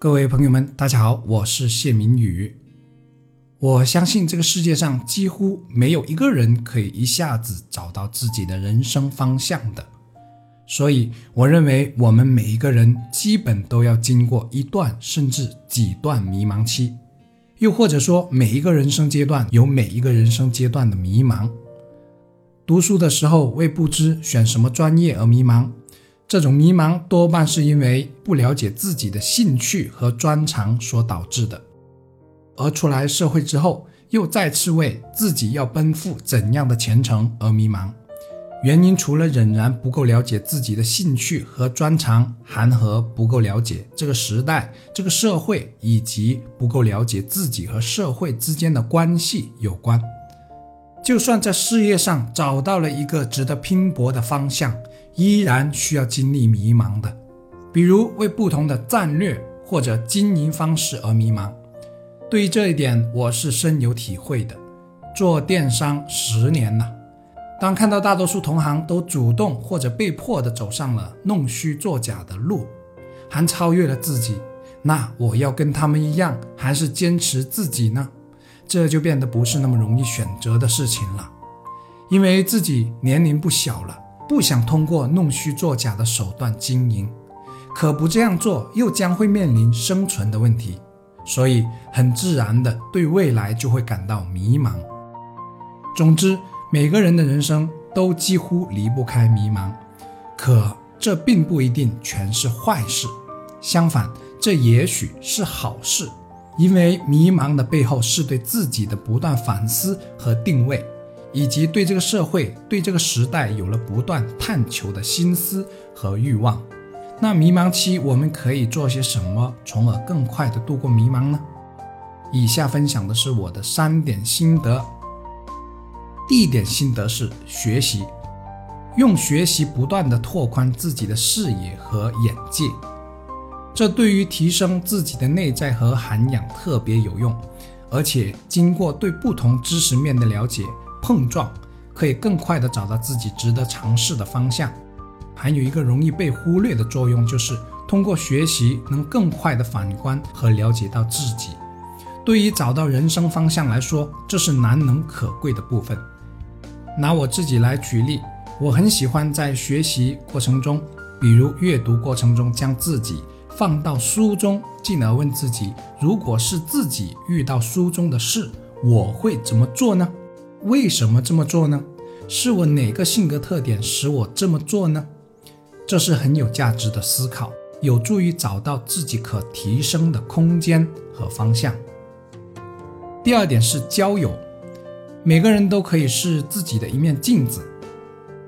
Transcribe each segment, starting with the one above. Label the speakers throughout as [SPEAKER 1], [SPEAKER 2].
[SPEAKER 1] 各位朋友们，大家好，我是谢明宇。我相信这个世界上几乎没有一个人可以一下子找到自己的人生方向的，所以我认为我们每一个人基本都要经过一段甚至几段迷茫期，又或者说每一个人生阶段有每一个人生阶段的迷茫。读书的时候为不知选什么专业而迷茫。这种迷茫多半是因为不了解自己的兴趣和专长所导致的，而出来社会之后，又再次为自己要奔赴怎样的前程而迷茫。原因除了仍然不够了解自己的兴趣和专长，还和不够了解这个时代、这个社会，以及不够了解自己和社会之间的关系有关。就算在事业上找到了一个值得拼搏的方向。依然需要经历迷茫的，比如为不同的战略或者经营方式而迷茫。对于这一点，我是深有体会的。做电商十年了，当看到大多数同行都主动或者被迫的走上了弄虚作假的路，还超越了自己，那我要跟他们一样，还是坚持自己呢？这就变得不是那么容易选择的事情了，因为自己年龄不小了。不想通过弄虚作假的手段经营，可不这样做又将会面临生存的问题，所以很自然的对未来就会感到迷茫。总之，每个人的人生都几乎离不开迷茫，可这并不一定全是坏事，相反，这也许是好事，因为迷茫的背后是对自己的不断反思和定位。以及对这个社会、对这个时代有了不断探求的心思和欲望。那迷茫期我们可以做些什么，从而更快的度过迷茫呢？以下分享的是我的三点心得。第一点心得是学习，用学习不断的拓宽自己的视野和眼界，这对于提升自己的内在和涵养特别有用。而且经过对不同知识面的了解。碰撞可以更快地找到自己值得尝试的方向，还有一个容易被忽略的作用，就是通过学习能更快地反观和了解到自己。对于找到人生方向来说，这是难能可贵的部分。拿我自己来举例，我很喜欢在学习过程中，比如阅读过程中，将自己放到书中，进而问自己：如果是自己遇到书中的事，我会怎么做呢？为什么这么做呢？是我哪个性格特点使我这么做呢？这是很有价值的思考，有助于找到自己可提升的空间和方向。第二点是交友，每个人都可以是自己的一面镜子，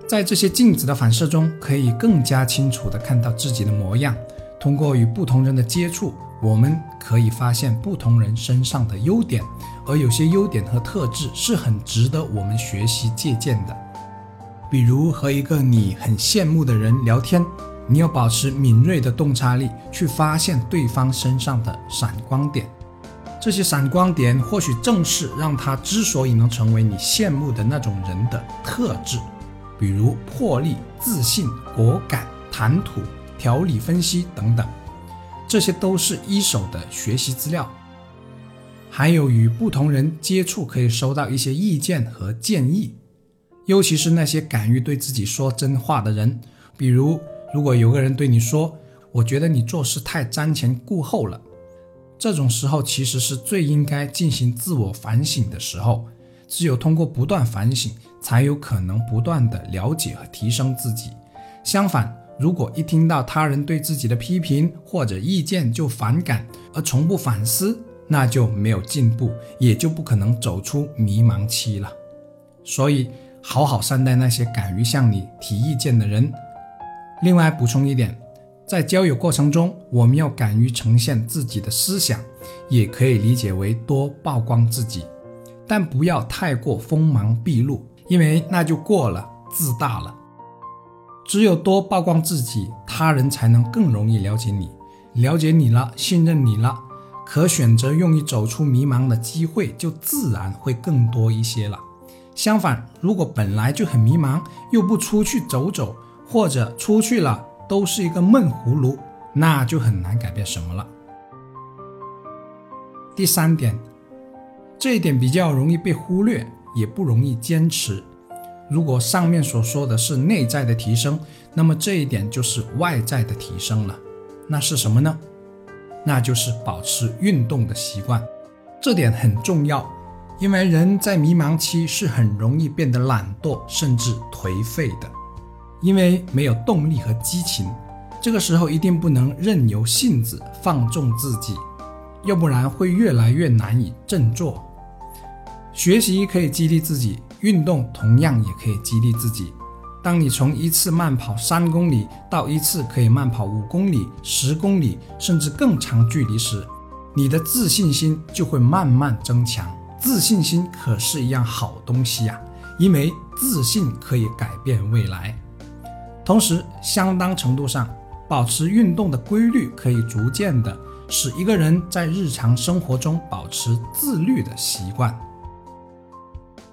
[SPEAKER 1] 在这些镜子的反射中，可以更加清楚地看到自己的模样。通过与不同人的接触，我们可以发现不同人身上的优点，而有些优点和特质是很值得我们学习借鉴的。比如和一个你很羡慕的人聊天，你要保持敏锐的洞察力，去发现对方身上的闪光点。这些闪光点或许正是让他之所以能成为你羡慕的那种人的特质，比如魄力、自信、果敢、谈吐。条理分析等等，这些都是一手的学习资料。还有与不同人接触，可以收到一些意见和建议，尤其是那些敢于对自己说真话的人。比如，如果有个人对你说：“我觉得你做事太瞻前顾后了。”这种时候其实是最应该进行自我反省的时候。只有通过不断反省，才有可能不断的了解和提升自己。相反，如果一听到他人对自己的批评或者意见就反感，而从不反思，那就没有进步，也就不可能走出迷茫期了。所以，好好善待那些敢于向你提意见的人。另外补充一点，在交友过程中，我们要敢于呈现自己的思想，也可以理解为多曝光自己，但不要太过锋芒毕露，因为那就过了自大了。只有多曝光自己，他人才能更容易了解你，了解你了，信任你了，可选择用于走出迷茫的机会就自然会更多一些了。相反，如果本来就很迷茫，又不出去走走，或者出去了都是一个闷葫芦，那就很难改变什么了。第三点，这一点比较容易被忽略，也不容易坚持。如果上面所说的是内在的提升，那么这一点就是外在的提升了。那是什么呢？那就是保持运动的习惯。这点很重要，因为人在迷茫期是很容易变得懒惰，甚至颓废的，因为没有动力和激情。这个时候一定不能任由性子放纵自己，要不然会越来越难以振作。学习可以激励自己。运动同样也可以激励自己。当你从一次慢跑三公里到一次可以慢跑五公里、十公里，甚至更长距离时，你的自信心就会慢慢增强。自信心可是一样好东西呀，因为自信可以改变未来。同时，相当程度上，保持运动的规律可以逐渐的使一个人在日常生活中保持自律的习惯。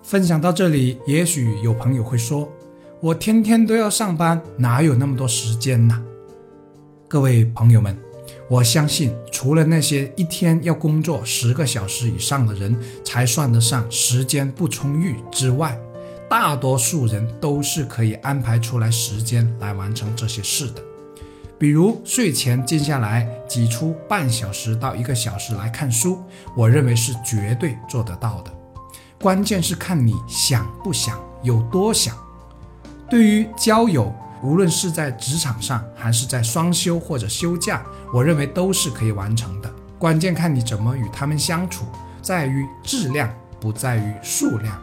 [SPEAKER 1] 分享到这里，也许有朋友会说：“我天天都要上班，哪有那么多时间呢？”各位朋友们，我相信，除了那些一天要工作十个小时以上的人才算得上时间不充裕之外，大多数人都是可以安排出来时间来完成这些事的。比如睡前静下来挤出半小时到一个小时来看书，我认为是绝对做得到的。关键是看你想不想，有多想。对于交友，无论是在职场上还是在双休或者休假，我认为都是可以完成的。关键看你怎么与他们相处，在于质量，不在于数量。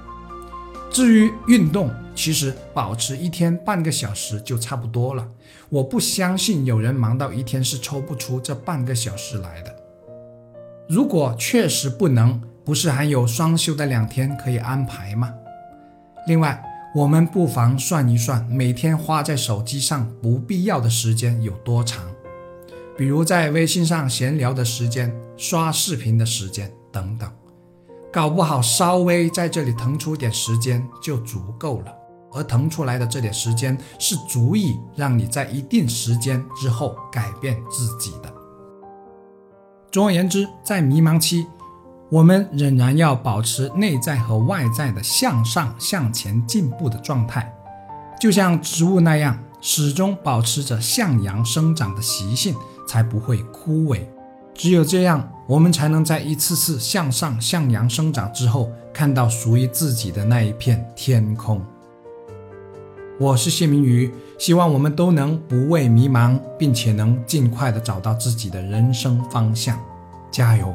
[SPEAKER 1] 至于运动，其实保持一天半个小时就差不多了。我不相信有人忙到一天是抽不出这半个小时来的。如果确实不能，不是还有双休的两天可以安排吗？另外，我们不妨算一算每天花在手机上不必要的时间有多长，比如在微信上闲聊的时间、刷视频的时间等等，搞不好稍微在这里腾出点时间就足够了。而腾出来的这点时间是足以让你在一定时间之后改变自己的。总而言之，在迷茫期。我们仍然要保持内在和外在的向上、向前进步的状态，就像植物那样，始终保持着向阳生长的习性，才不会枯萎。只有这样，我们才能在一次次向上、向阳生长之后，看到属于自己的那一片天空。我是谢明宇，希望我们都能不畏迷茫，并且能尽快的找到自己的人生方向。加油！